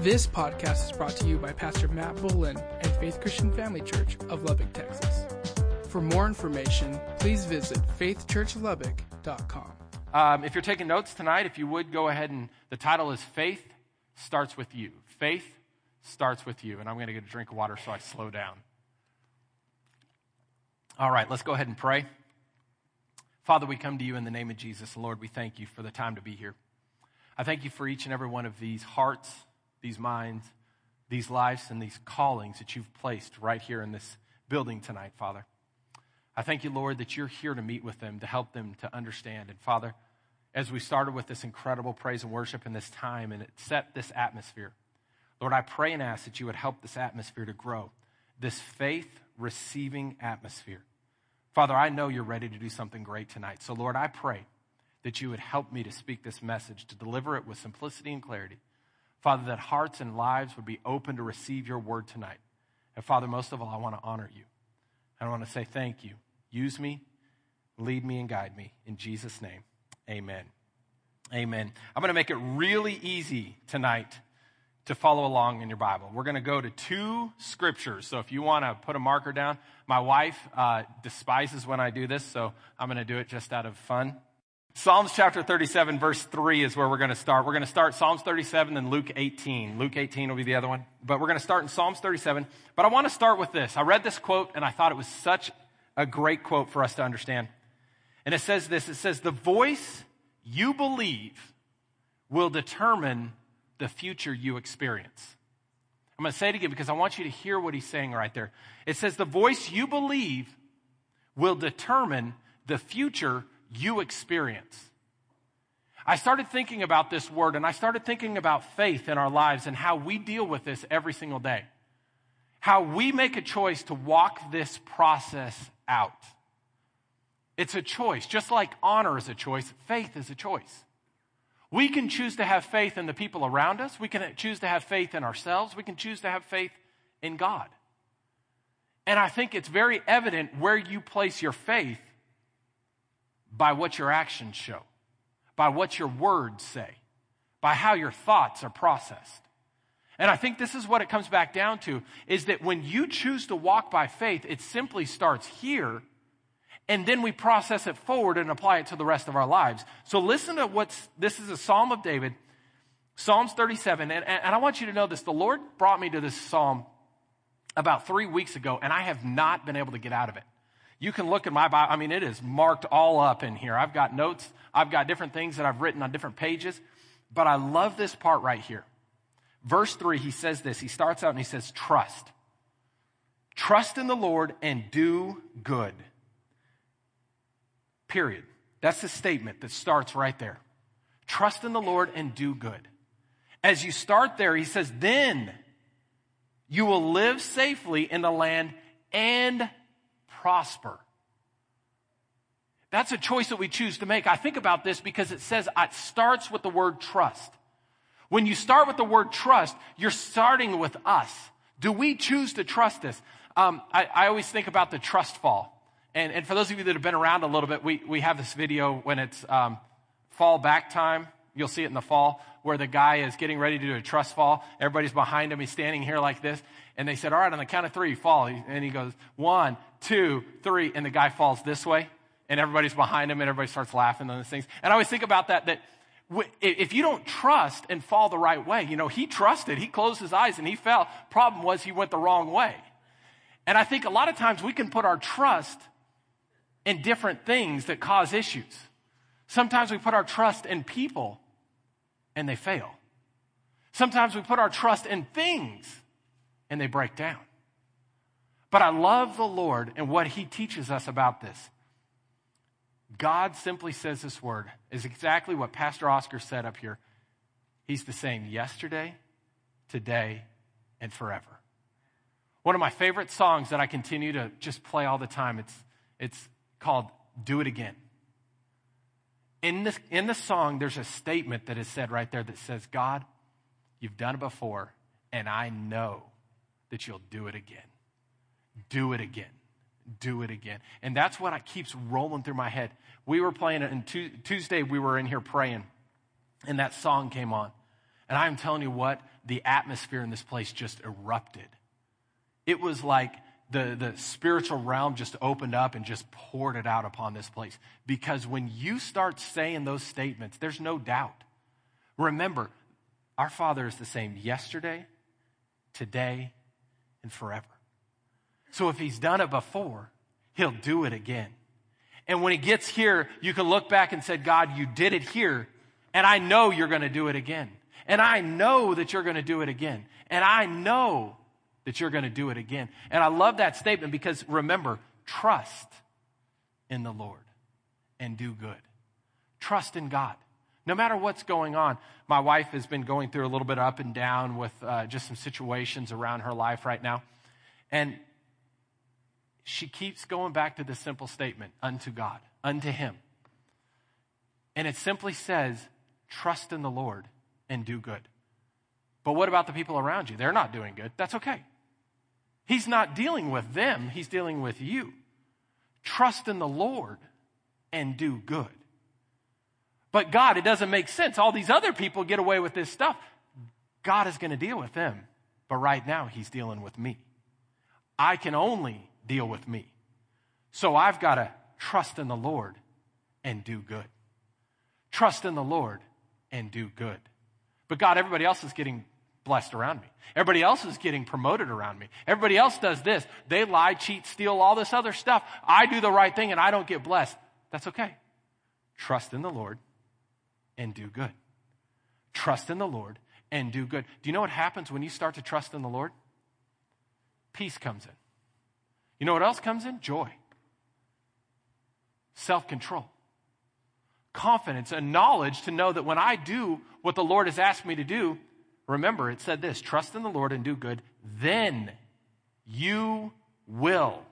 This podcast is brought to you by Pastor Matt Bullen and Faith Christian Family Church of Lubbock, Texas. For more information, please visit faithchurchlubbock.com. Um, if you're taking notes tonight, if you would go ahead and the title is Faith Starts With You. Faith starts with you. And I'm going to get a drink of water so I slow down. All right, let's go ahead and pray. Father, we come to you in the name of Jesus. Lord, we thank you for the time to be here. I thank you for each and every one of these hearts, these minds, these lives, and these callings that you've placed right here in this building tonight, Father. I thank you, Lord, that you're here to meet with them, to help them to understand. And Father, as we started with this incredible praise and worship in this time and set this atmosphere, Lord, I pray and ask that you would help this atmosphere to grow, this faith receiving atmosphere. Father, I know you're ready to do something great tonight. So, Lord, I pray that you would help me to speak this message, to deliver it with simplicity and clarity. Father, that hearts and lives would be open to receive your word tonight. And Father, most of all, I want to honor you. I want to say thank you. Use me, lead me, and guide me. In Jesus' name, amen. Amen. I'm going to make it really easy tonight to follow along in your Bible. We're going to go to two scriptures. So if you want to put a marker down, my wife uh, despises when I do this, so I'm going to do it just out of fun. Psalms chapter 37, verse 3 is where we're going to start. We're going to start Psalms 37 and Luke 18. Luke 18 will be the other one. But we're going to start in Psalms 37. But I want to start with this. I read this quote and I thought it was such a great quote for us to understand. And it says this it says, The voice you believe will determine the future you experience. I'm going to say it again because I want you to hear what he's saying right there. It says, The voice you believe will determine the future you experience. I started thinking about this word and I started thinking about faith in our lives and how we deal with this every single day. How we make a choice to walk this process out. It's a choice. Just like honor is a choice, faith is a choice. We can choose to have faith in the people around us. We can choose to have faith in ourselves. We can choose to have faith in God. And I think it's very evident where you place your faith by what your actions show, by what your words say, by how your thoughts are processed. And I think this is what it comes back down to is that when you choose to walk by faith, it simply starts here and then we process it forward and apply it to the rest of our lives. So listen to what's this is a Psalm of David, Psalms 37. And, and I want you to know this the Lord brought me to this psalm about three weeks ago, and I have not been able to get out of it. You can look at my Bible. I mean, it is marked all up in here. I've got notes, I've got different things that I've written on different pages, but I love this part right here. Verse 3, he says this. He starts out and he says, Trust. Trust in the Lord and do good. Period. That's the statement that starts right there. Trust in the Lord and do good. As you start there, he says, then you will live safely in the land and prosper. That's a choice that we choose to make. I think about this because it says it starts with the word trust. When you start with the word trust, you're starting with us. Do we choose to trust this? Um, I, I always think about the trust fall. And, and for those of you that have been around a little bit, we, we have this video when it's um, fall back time. You'll see it in the fall where the guy is getting ready to do a trust fall. Everybody's behind him. He's standing here like this. And they said, All right, on the count of three, fall. And he goes, One, two, three. And the guy falls this way. And everybody's behind him and everybody starts laughing on these things. And I always think about that, that if you don't trust and fall the right way, you know, he trusted, he closed his eyes and he fell. Problem was he went the wrong way. And I think a lot of times we can put our trust in different things that cause issues. Sometimes we put our trust in people and they fail. Sometimes we put our trust in things and they break down. But I love the Lord and what He teaches us about this. God simply says this word is exactly what Pastor Oscar said up here. He's the same yesterday, today, and forever. One of my favorite songs that I continue to just play all the time, it's, it's called Do It Again. In the, in the song, there's a statement that is said right there that says, God, you've done it before, and I know that you'll do it again. Do it again. Do it again. And that's what I keeps rolling through my head. We were playing it, and Tuesday we were in here praying, and that song came on. And I'm telling you what, the atmosphere in this place just erupted. It was like the, the spiritual realm just opened up and just poured it out upon this place. Because when you start saying those statements, there's no doubt. Remember, our Father is the same yesterday, today, and forever. So if He's done it before, He'll do it again. And when He gets here, you can look back and say, God, you did it here, and I know you're going to do it again. And I know that you're going to do it again. And I know that you're going to do it again. And I love that statement because remember, trust in the Lord and do good. Trust in God. No matter what's going on, my wife has been going through a little bit up and down with uh, just some situations around her life right now. And she keeps going back to the simple statement unto God, unto Him. And it simply says, trust in the Lord and do good. But what about the people around you? They're not doing good. That's okay. He's not dealing with them, He's dealing with you. Trust in the Lord and do good. But God, it doesn't make sense. All these other people get away with this stuff. God is going to deal with them. But right now, He's dealing with me. I can only deal with me. So I've got to trust in the Lord and do good. Trust in the Lord and do good. But God, everybody else is getting blessed around me. Everybody else is getting promoted around me. Everybody else does this. They lie, cheat, steal, all this other stuff. I do the right thing and I don't get blessed. That's okay. Trust in the Lord and do good. Trust in the Lord and do good. Do you know what happens when you start to trust in the Lord? Peace comes in. You know what else comes in? Joy, self control, confidence, and knowledge to know that when I do what the Lord has asked me to do, Remember, it said this trust in the Lord and do good, then you will.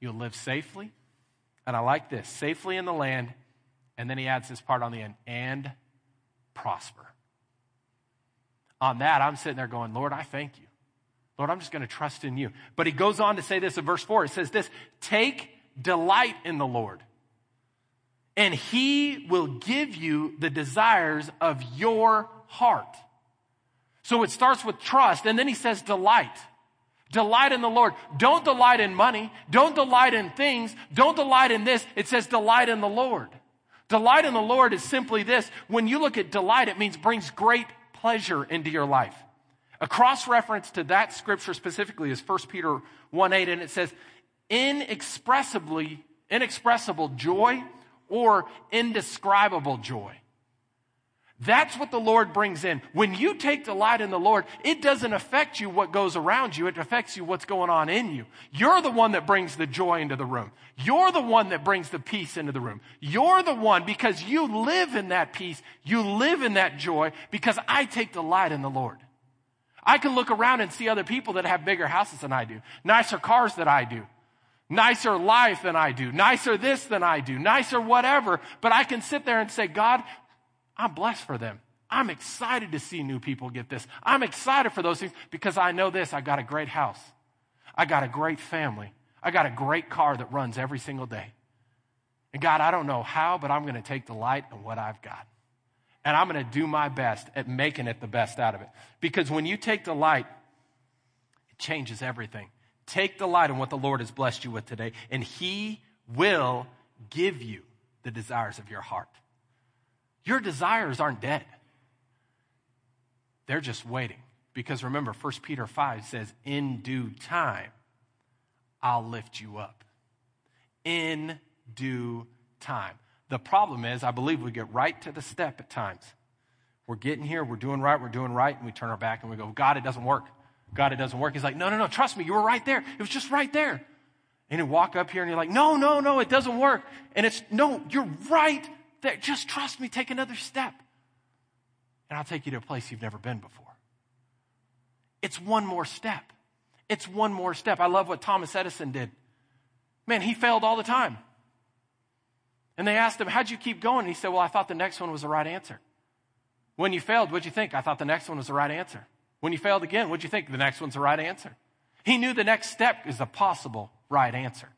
You'll live safely. And I like this safely in the land. And then he adds this part on the end and prosper. On that, I'm sitting there going, Lord, I thank you. Lord, I'm just going to trust in you. But he goes on to say this in verse 4. It says this Take delight in the Lord, and he will give you the desires of your heart. So it starts with trust, and then he says delight. Delight in the Lord. Don't delight in money. Don't delight in things. Don't delight in this. It says delight in the Lord. Delight in the Lord is simply this. When you look at delight, it means brings great pleasure into your life. A cross reference to that scripture specifically is 1 Peter 1 8, and it says, inexpressibly, inexpressible joy or indescribable joy. That's what the Lord brings in. When you take delight in the Lord, it doesn't affect you what goes around you. It affects you what's going on in you. You're the one that brings the joy into the room. You're the one that brings the peace into the room. You're the one because you live in that peace. You live in that joy because I take delight in the Lord. I can look around and see other people that have bigger houses than I do, nicer cars than I do, nicer life than I do, nicer this than I do, nicer whatever. But I can sit there and say, God, I'm blessed for them. I'm excited to see new people get this. I'm excited for those things because I know this. I got a great house. I got a great family. I got a great car that runs every single day. And God, I don't know how, but I'm going to take delight in what I've got. And I'm going to do my best at making it the best out of it. Because when you take delight, it changes everything. Take delight in what the Lord has blessed you with today, and He will give you the desires of your heart. Your desires aren't dead. They're just waiting. Because remember, 1 Peter 5 says, In due time, I'll lift you up. In due time. The problem is, I believe we get right to the step at times. We're getting here, we're doing right, we're doing right, and we turn our back and we go, God, it doesn't work. God, it doesn't work. He's like, no, no, no, trust me, you were right there. It was just right there. And you walk up here and you're like, no, no, no, it doesn't work. And it's, no, you're right there. Just trust me, take another step. And I'll take you to a place you've never been before. It's one more step. It's one more step. I love what Thomas Edison did. Man, he failed all the time. And they asked him, How'd you keep going? And he said, Well, I thought the next one was the right answer. When you failed, what'd you think? I thought the next one was the right answer. When you failed again, what'd you think? The next one's the right answer. He knew the next step is the possible right answer.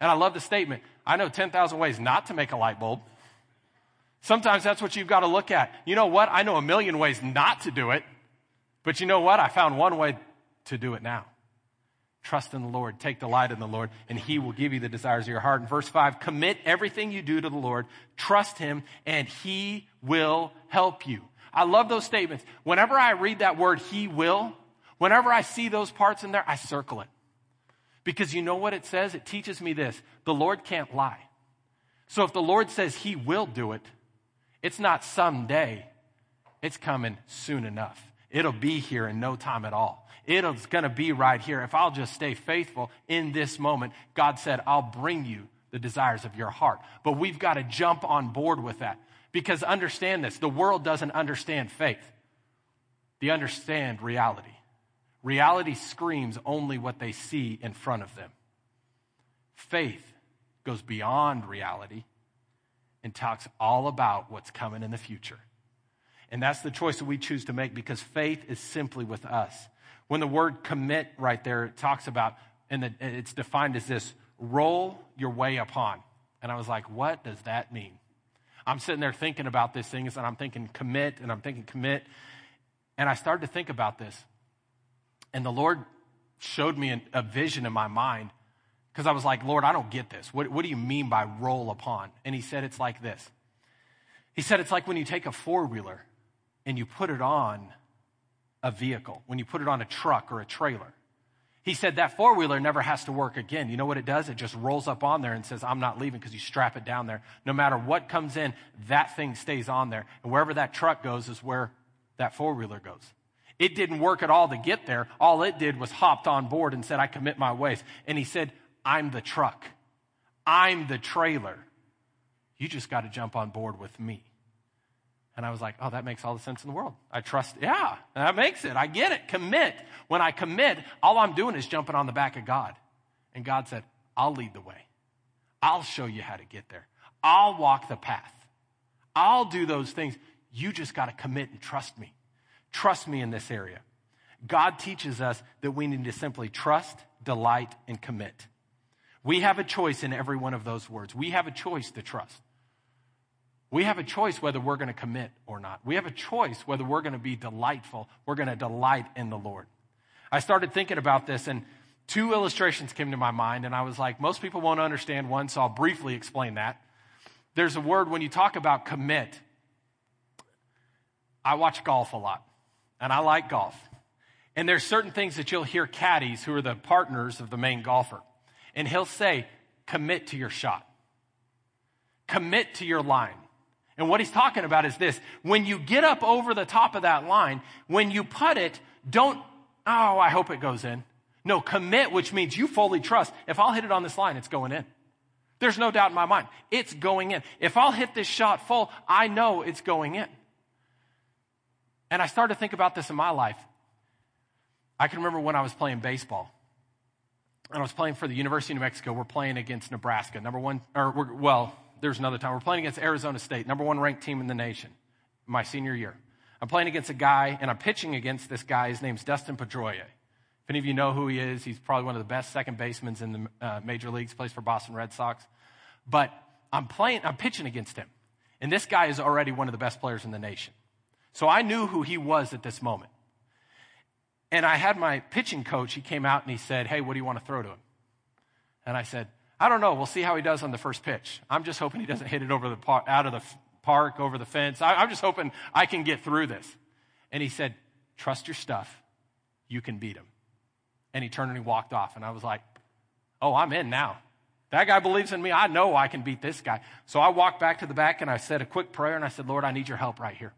And I love the statement I know 10,000 ways not to make a light bulb. Sometimes that's what you've got to look at. You know what? I know a million ways not to do it, but you know what? I found one way to do it now. Trust in the Lord, take delight in the Lord, and He will give you the desires of your heart. In verse 5, commit everything you do to the Lord, trust Him, and He will help you. I love those statements. Whenever I read that word, He will, whenever I see those parts in there, I circle it. Because you know what it says? It teaches me this the Lord can't lie. So if the Lord says He will do it, it's not someday, it's coming soon enough. It'll be here in no time at all. It's going to be right here. If I'll just stay faithful in this moment, God said, I'll bring you the desires of your heart. But we've got to jump on board with that. Because understand this the world doesn't understand faith, they understand reality. Reality screams only what they see in front of them. Faith goes beyond reality and talks all about what's coming in the future. And that's the choice that we choose to make because faith is simply with us. When the word commit right there it talks about, and it's defined as this roll your way upon. And I was like, what does that mean? I'm sitting there thinking about this thing, and I'm thinking commit, and I'm thinking commit. And I started to think about this. And the Lord showed me a vision in my mind because I was like, Lord, I don't get this. What, what do you mean by roll upon? And he said, it's like this. He said, it's like when you take a four wheeler and you put it on a vehicle, when you put it on a truck or a trailer. He said that four wheeler never has to work again. You know what it does? It just rolls up on there and says, I'm not leaving because you strap it down there. No matter what comes in, that thing stays on there. And wherever that truck goes is where that four wheeler goes. It didn't work at all to get there. All it did was hopped on board and said, I commit my ways. And he said, I'm the truck. I'm the trailer. You just got to jump on board with me. And I was like, oh, that makes all the sense in the world. I trust, yeah, that makes it. I get it. Commit. When I commit, all I'm doing is jumping on the back of God. And God said, I'll lead the way. I'll show you how to get there. I'll walk the path. I'll do those things. You just got to commit and trust me. Trust me in this area. God teaches us that we need to simply trust, delight, and commit. We have a choice in every one of those words. We have a choice to trust. We have a choice whether we're going to commit or not. We have a choice whether we're going to be delightful. We're going to delight in the Lord. I started thinking about this, and two illustrations came to my mind, and I was like, most people won't understand one, so I'll briefly explain that. There's a word when you talk about commit. I watch golf a lot, and I like golf. And there's certain things that you'll hear caddies who are the partners of the main golfer and he'll say, commit to your shot, commit to your line. And what he's talking about is this when you get up over the top of that line, when you put it, don't, oh, I hope it goes in. No, commit, which means you fully trust. If I'll hit it on this line, it's going in. There's no doubt in my mind. It's going in. If I'll hit this shot full, I know it's going in. And I started to think about this in my life. I can remember when I was playing baseball and I was playing for the University of New Mexico. We're playing against Nebraska, number one, or well, there's another time. We're playing against Arizona State, number one ranked team in the nation, my senior year. I'm playing against a guy, and I'm pitching against this guy. His name's Dustin Pedroia. If any of you know who he is, he's probably one of the best second basemen in the uh, major leagues, plays for Boston Red Sox. But I'm playing, I'm pitching against him. And this guy is already one of the best players in the nation. So I knew who he was at this moment. And I had my pitching coach, he came out and he said, Hey, what do you want to throw to him? And I said, I don't know. We'll see how he does on the first pitch. I'm just hoping he doesn't hit it over the par- out of the f- park, over the fence. I- I'm just hoping I can get through this. And he said, Trust your stuff. You can beat him. And he turned and he walked off. And I was like, Oh, I'm in now. That guy believes in me. I know I can beat this guy. So I walked back to the back and I said a quick prayer and I said, Lord, I need your help right here.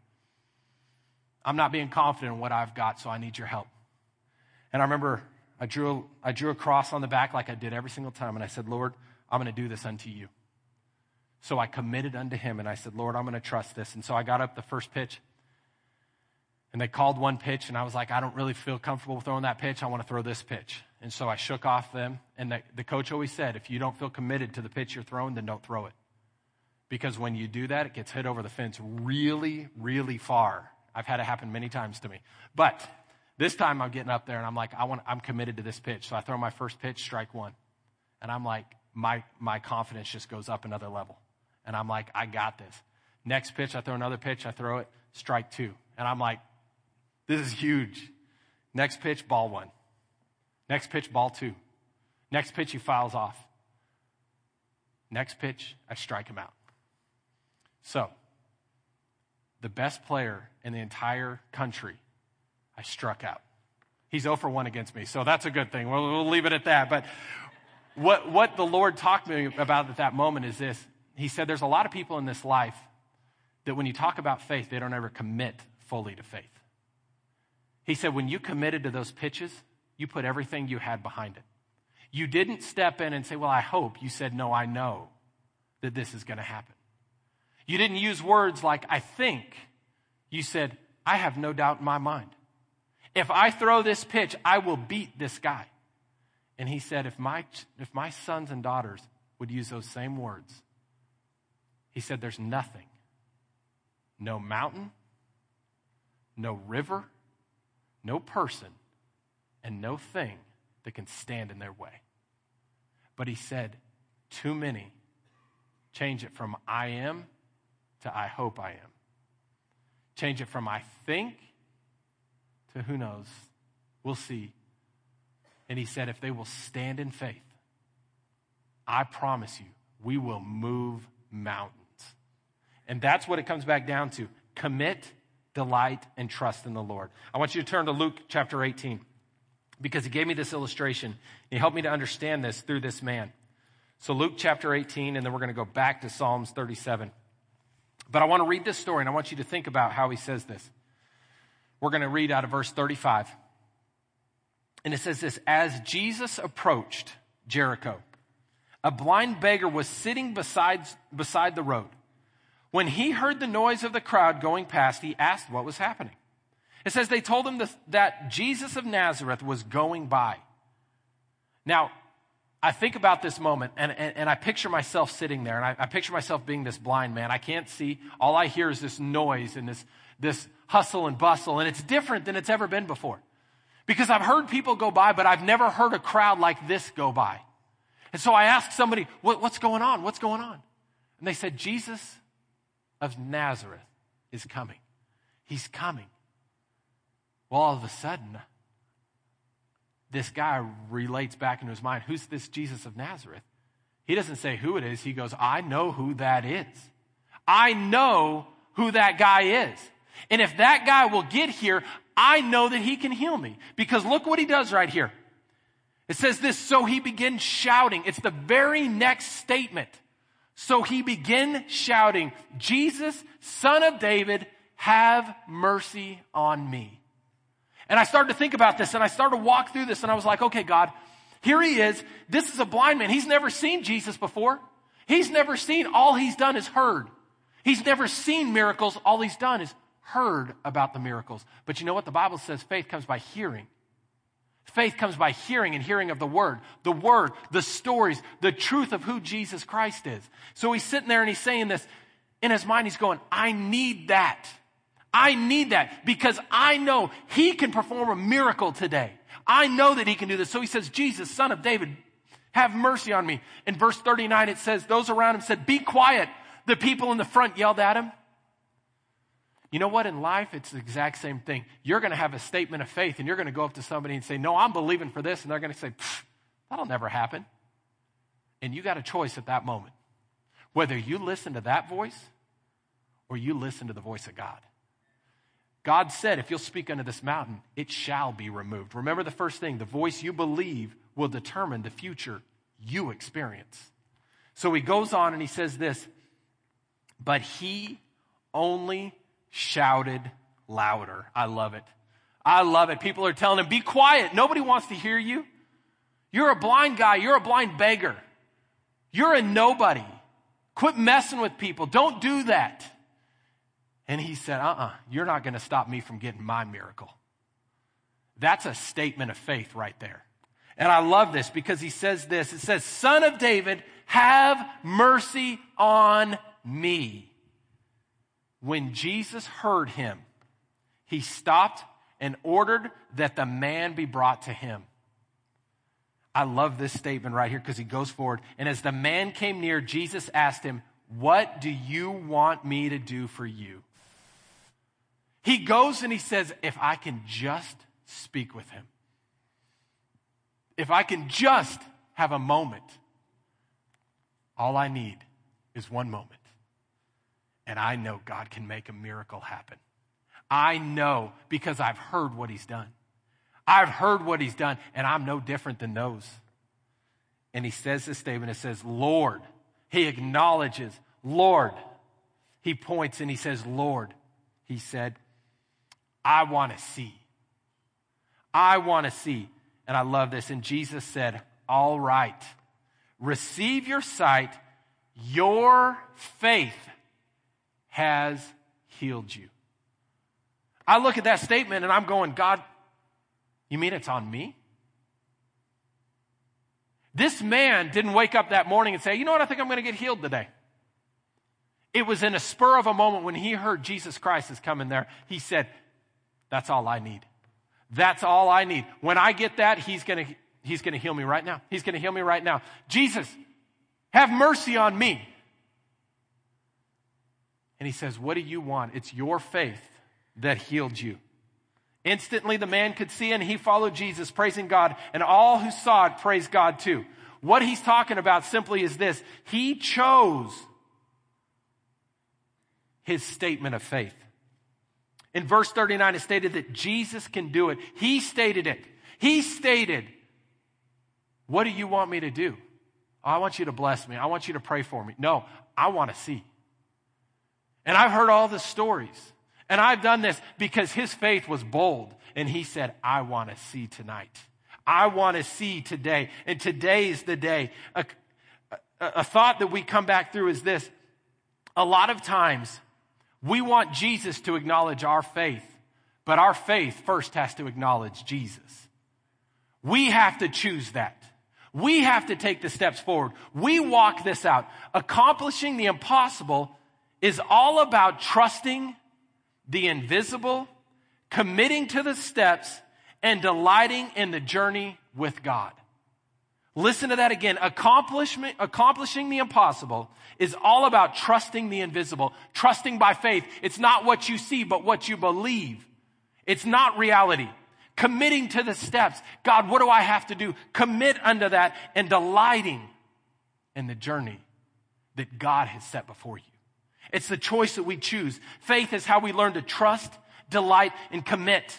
I'm not being confident in what I've got, so I need your help. And I remember I drew, I drew a cross on the back like I did every single time. And I said, Lord, I'm going to do this unto you. So I committed unto him and I said, Lord, I'm going to trust this. And so I got up the first pitch and they called one pitch and I was like, I don't really feel comfortable throwing that pitch. I want to throw this pitch. And so I shook off them. And the, the coach always said, if you don't feel committed to the pitch you're throwing, then don't throw it. Because when you do that, it gets hit over the fence really, really far. I've had it happen many times to me. But this time I'm getting up there and I'm like, I want, I'm committed to this pitch. So I throw my first pitch, strike one. And I'm like, my, my confidence just goes up another level. And I'm like, I got this. Next pitch, I throw another pitch, I throw it, strike two. And I'm like, this is huge. Next pitch, ball one. Next pitch, ball two. Next pitch, he fouls off. Next pitch, I strike him out. So, the best player in the entire country, I struck out. He's 0 for 1 against me, so that's a good thing. We'll, we'll leave it at that. But what, what the Lord talked to me about at that moment is this He said, There's a lot of people in this life that when you talk about faith, they don't ever commit fully to faith. He said, When you committed to those pitches, you put everything you had behind it. You didn't step in and say, Well, I hope. You said, No, I know that this is going to happen. You didn't use words like, I think. You said, I have no doubt in my mind. If I throw this pitch, I will beat this guy. And he said, if my, if my sons and daughters would use those same words, he said, there's nothing, no mountain, no river, no person, and no thing that can stand in their way. But he said, too many change it from I am to I hope I am. Change it from I think to who knows. We'll see. And he said, if they will stand in faith, I promise you, we will move mountains. And that's what it comes back down to commit, delight, and trust in the Lord. I want you to turn to Luke chapter 18 because he gave me this illustration. He helped me to understand this through this man. So, Luke chapter 18, and then we're going to go back to Psalms 37. But I want to read this story, and I want you to think about how he says this. We're going to read out of verse 35. And it says this As Jesus approached Jericho, a blind beggar was sitting beside, beside the road. When he heard the noise of the crowd going past, he asked what was happening. It says they told him that Jesus of Nazareth was going by. Now, I think about this moment and, and, and I picture myself sitting there and I, I, picture myself being this blind man. I can't see. All I hear is this noise and this, this hustle and bustle, and it's different than it's ever been before. Because I've heard people go by, but I've never heard a crowd like this go by. And so I asked somebody, what, What's going on? What's going on? And they said, Jesus of Nazareth is coming. He's coming. Well, all of a sudden, this guy relates back into his mind who's this Jesus of Nazareth? He doesn't say who it is. He goes, I know who that is. I know who that guy is. And if that guy will get here, I know that he can heal me. Because look what he does right here. It says this, so he begins shouting. It's the very next statement. So he began shouting, Jesus, son of David, have mercy on me. And I started to think about this and I started to walk through this and I was like, okay, God, here he is. This is a blind man. He's never seen Jesus before. He's never seen, all he's done is heard. He's never seen miracles. All he's done is heard about the miracles. But you know what? The Bible says faith comes by hearing. Faith comes by hearing and hearing of the word, the word, the stories, the truth of who Jesus Christ is. So he's sitting there and he's saying this in his mind. He's going, I need that. I need that because I know he can perform a miracle today. I know that he can do this. So he says, Jesus, son of David, have mercy on me. In verse 39, it says, those around him said, be quiet. The people in the front yelled at him. You know what? In life, it's the exact same thing. You're going to have a statement of faith and you're going to go up to somebody and say, No, I'm believing for this. And they're going to say, That'll never happen. And you got a choice at that moment whether you listen to that voice or you listen to the voice of God. God said, If you'll speak unto this mountain, it shall be removed. Remember the first thing the voice you believe will determine the future you experience. So he goes on and he says this, but he only shouted louder. I love it. I love it. People are telling him, be quiet. Nobody wants to hear you. You're a blind guy. You're a blind beggar. You're a nobody. Quit messing with people. Don't do that. And he said, uh uh-uh, uh, you are not going to stop me from getting my miracle. That's a statement of faith right there. And I love this because he says this it says, Son of David, have mercy on me. When Jesus heard him, he stopped and ordered that the man be brought to him. I love this statement right here because he goes forward. And as the man came near, Jesus asked him, What do you want me to do for you? He goes and he says, If I can just speak with him, if I can just have a moment, all I need is one moment. And I know God can make a miracle happen. I know because I've heard what he's done. I've heard what he's done, and I'm no different than those. And he says this statement it says, Lord. He acknowledges, Lord. He points and he says, Lord. He said, I want to see. I want to see. And I love this. And Jesus said, All right, receive your sight. Your faith has healed you. I look at that statement and I'm going, God, you mean it's on me? This man didn't wake up that morning and say, You know what? I think I'm going to get healed today. It was in a spur of a moment when he heard Jesus Christ is coming there. He said, That's all I need. That's all I need. When I get that, he's going to, he's going to heal me right now. He's going to heal me right now. Jesus, have mercy on me. And he says, What do you want? It's your faith that healed you. Instantly, the man could see and he followed Jesus, praising God, and all who saw it praised God too. What he's talking about simply is this He chose his statement of faith. In verse 39, it stated that Jesus can do it. He stated it. He stated, What do you want me to do? Oh, I want you to bless me. I want you to pray for me. No, I want to see. And I've heard all the stories. And I've done this because his faith was bold. And he said, I want to see tonight. I want to see today. And today is the day. A, a, a, thought that we come back through is this. A lot of times, we want Jesus to acknowledge our faith, but our faith first has to acknowledge Jesus. We have to choose that. We have to take the steps forward. We walk this out. Accomplishing the impossible is all about trusting the invisible, committing to the steps, and delighting in the journey with God. Listen to that again. accomplishing the impossible is all about trusting the invisible, trusting by faith. It's not what you see, but what you believe. It's not reality. Committing to the steps. God, what do I have to do? Commit unto that and delighting in the journey that God has set before you. It's the choice that we choose. Faith is how we learn to trust, delight, and commit.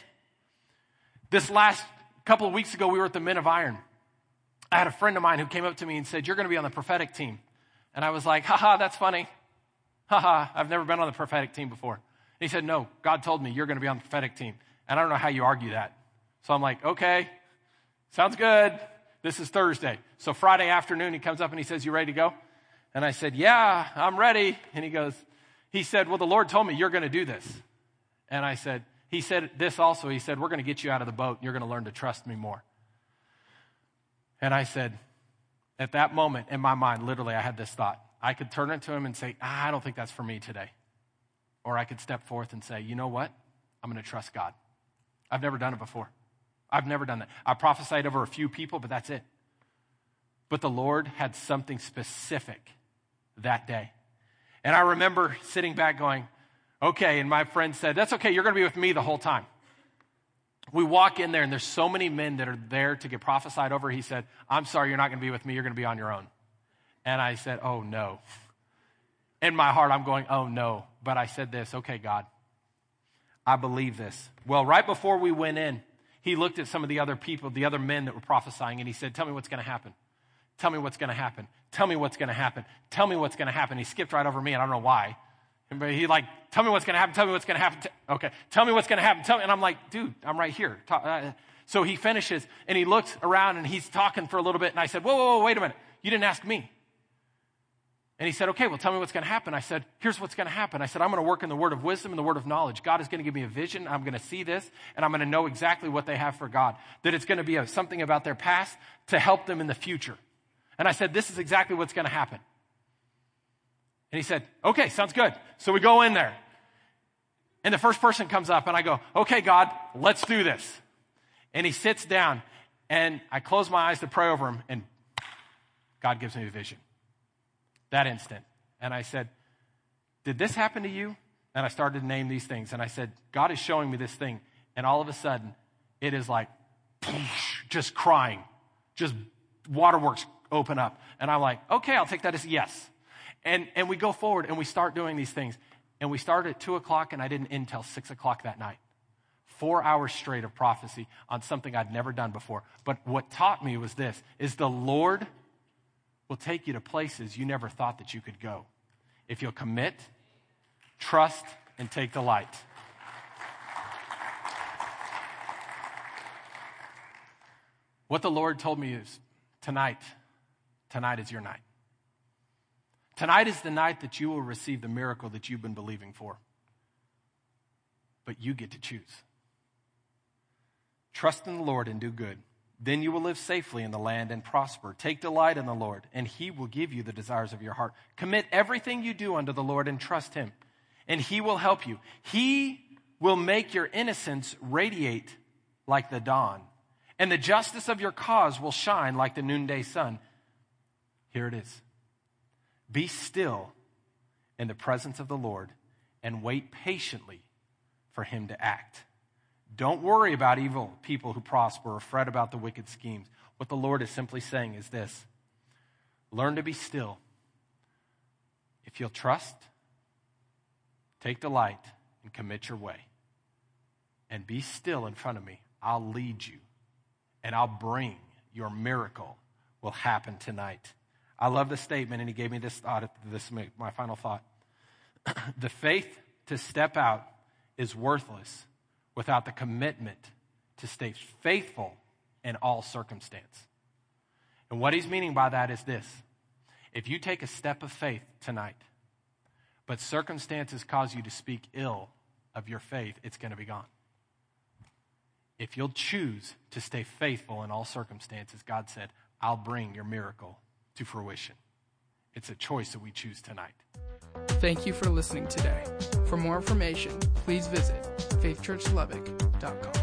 This last couple of weeks ago, we were at the Men of Iron. I had a friend of mine who came up to me and said, You're going to be on the prophetic team. And I was like, Haha, that's funny. Haha, I've never been on the prophetic team before. And he said, No, God told me you're going to be on the prophetic team. And I don't know how you argue that. So I'm like, Okay, sounds good. This is Thursday. So Friday afternoon, he comes up and he says, You ready to go? And I said, Yeah, I'm ready. And he goes, He said, Well, the Lord told me you're going to do this. And I said, He said this also. He said, We're going to get you out of the boat. And you're going to learn to trust me more. And I said, At that moment in my mind, literally, I had this thought. I could turn it to him and say, ah, I don't think that's for me today. Or I could step forth and say, You know what? I'm going to trust God. I've never done it before. I've never done that. I prophesied over a few people, but that's it. But the Lord had something specific that day. And I remember sitting back going, okay. And my friend said, that's okay. You're going to be with me the whole time. We walk in there and there's so many men that are there to get prophesied over. He said, I'm sorry, you're not going to be with me. You're going to be on your own. And I said, oh no. In my heart, I'm going, oh no. But I said this, okay, God, I believe this. Well, right before we went in, he looked at some of the other people, the other men that were prophesying, and he said, tell me what's going to happen. Tell me what's going to happen. Tell me what's going to happen. Tell me what's going to happen. He skipped right over me, and I don't know why. But he like, tell me what's going to happen. Tell me what's going to happen. Okay, tell me what's going to happen. Tell me. And I'm like, dude, I'm right here. Uh, so he finishes, and he looks around, and he's talking for a little bit. And I said, whoa, whoa, whoa, wait a minute. You didn't ask me. And he said, okay, well, tell me what's going to happen. I said, here's what's going to happen. I said, I'm going to work in the word of wisdom and the word of knowledge. God is going to give me a vision. I'm going to see this, and I'm going to know exactly what they have for God. That it's going to be a, something about their past to help them in the future. And I said, This is exactly what's going to happen. And he said, Okay, sounds good. So we go in there. And the first person comes up, and I go, Okay, God, let's do this. And he sits down, and I close my eyes to pray over him, and God gives me a vision. That instant. and I said, Did this happen to you? And I started to name these things. And I said, God is showing me this thing. And all of a sudden, it is like, just crying, just waterworks open up. And I'm like, okay, I'll take that as yes. And, and we go forward and we start doing these things. And we started at 2 o'clock, and I didn't end until 6 o'clock that night. Four hours straight of prophecy on something I'd never done before. But what taught me was this, is the Lord will take you to places you never thought that you could go. If you'll commit, trust, and take delight. What the Lord told me is tonight, tonight is your night. Tonight is the night that you will receive the miracle that you've been believing for. But you get to choose. Trust in the Lord and do good. Then you will live safely in the land and prosper. Take delight in the Lord, and he will give you the desires of your heart. Commit everything you do unto the Lord and trust him, and he will help you. He will make your innocence radiate like the dawn, and the justice of your cause will shine like the noonday sun. Here it is. Be still in the presence of the Lord and wait patiently for him to act. Don't worry about evil people who prosper or fret about the wicked schemes. What the Lord is simply saying is this learn to be still. If you'll trust, take delight, and commit your way, and be still in front of me, I'll lead you and I'll bring your miracle will happen tonight. I love the statement, and he gave me this thought. This my final thought. the faith to step out is worthless without the commitment to stay faithful in all circumstance. And what he's meaning by that is this: if you take a step of faith tonight, but circumstances cause you to speak ill of your faith, it's going to be gone. If you'll choose to stay faithful in all circumstances, God said, I'll bring your miracle to fruition. It's a choice that we choose tonight. Thank you for listening today. For more information, please visit faithchurchlubbock.com.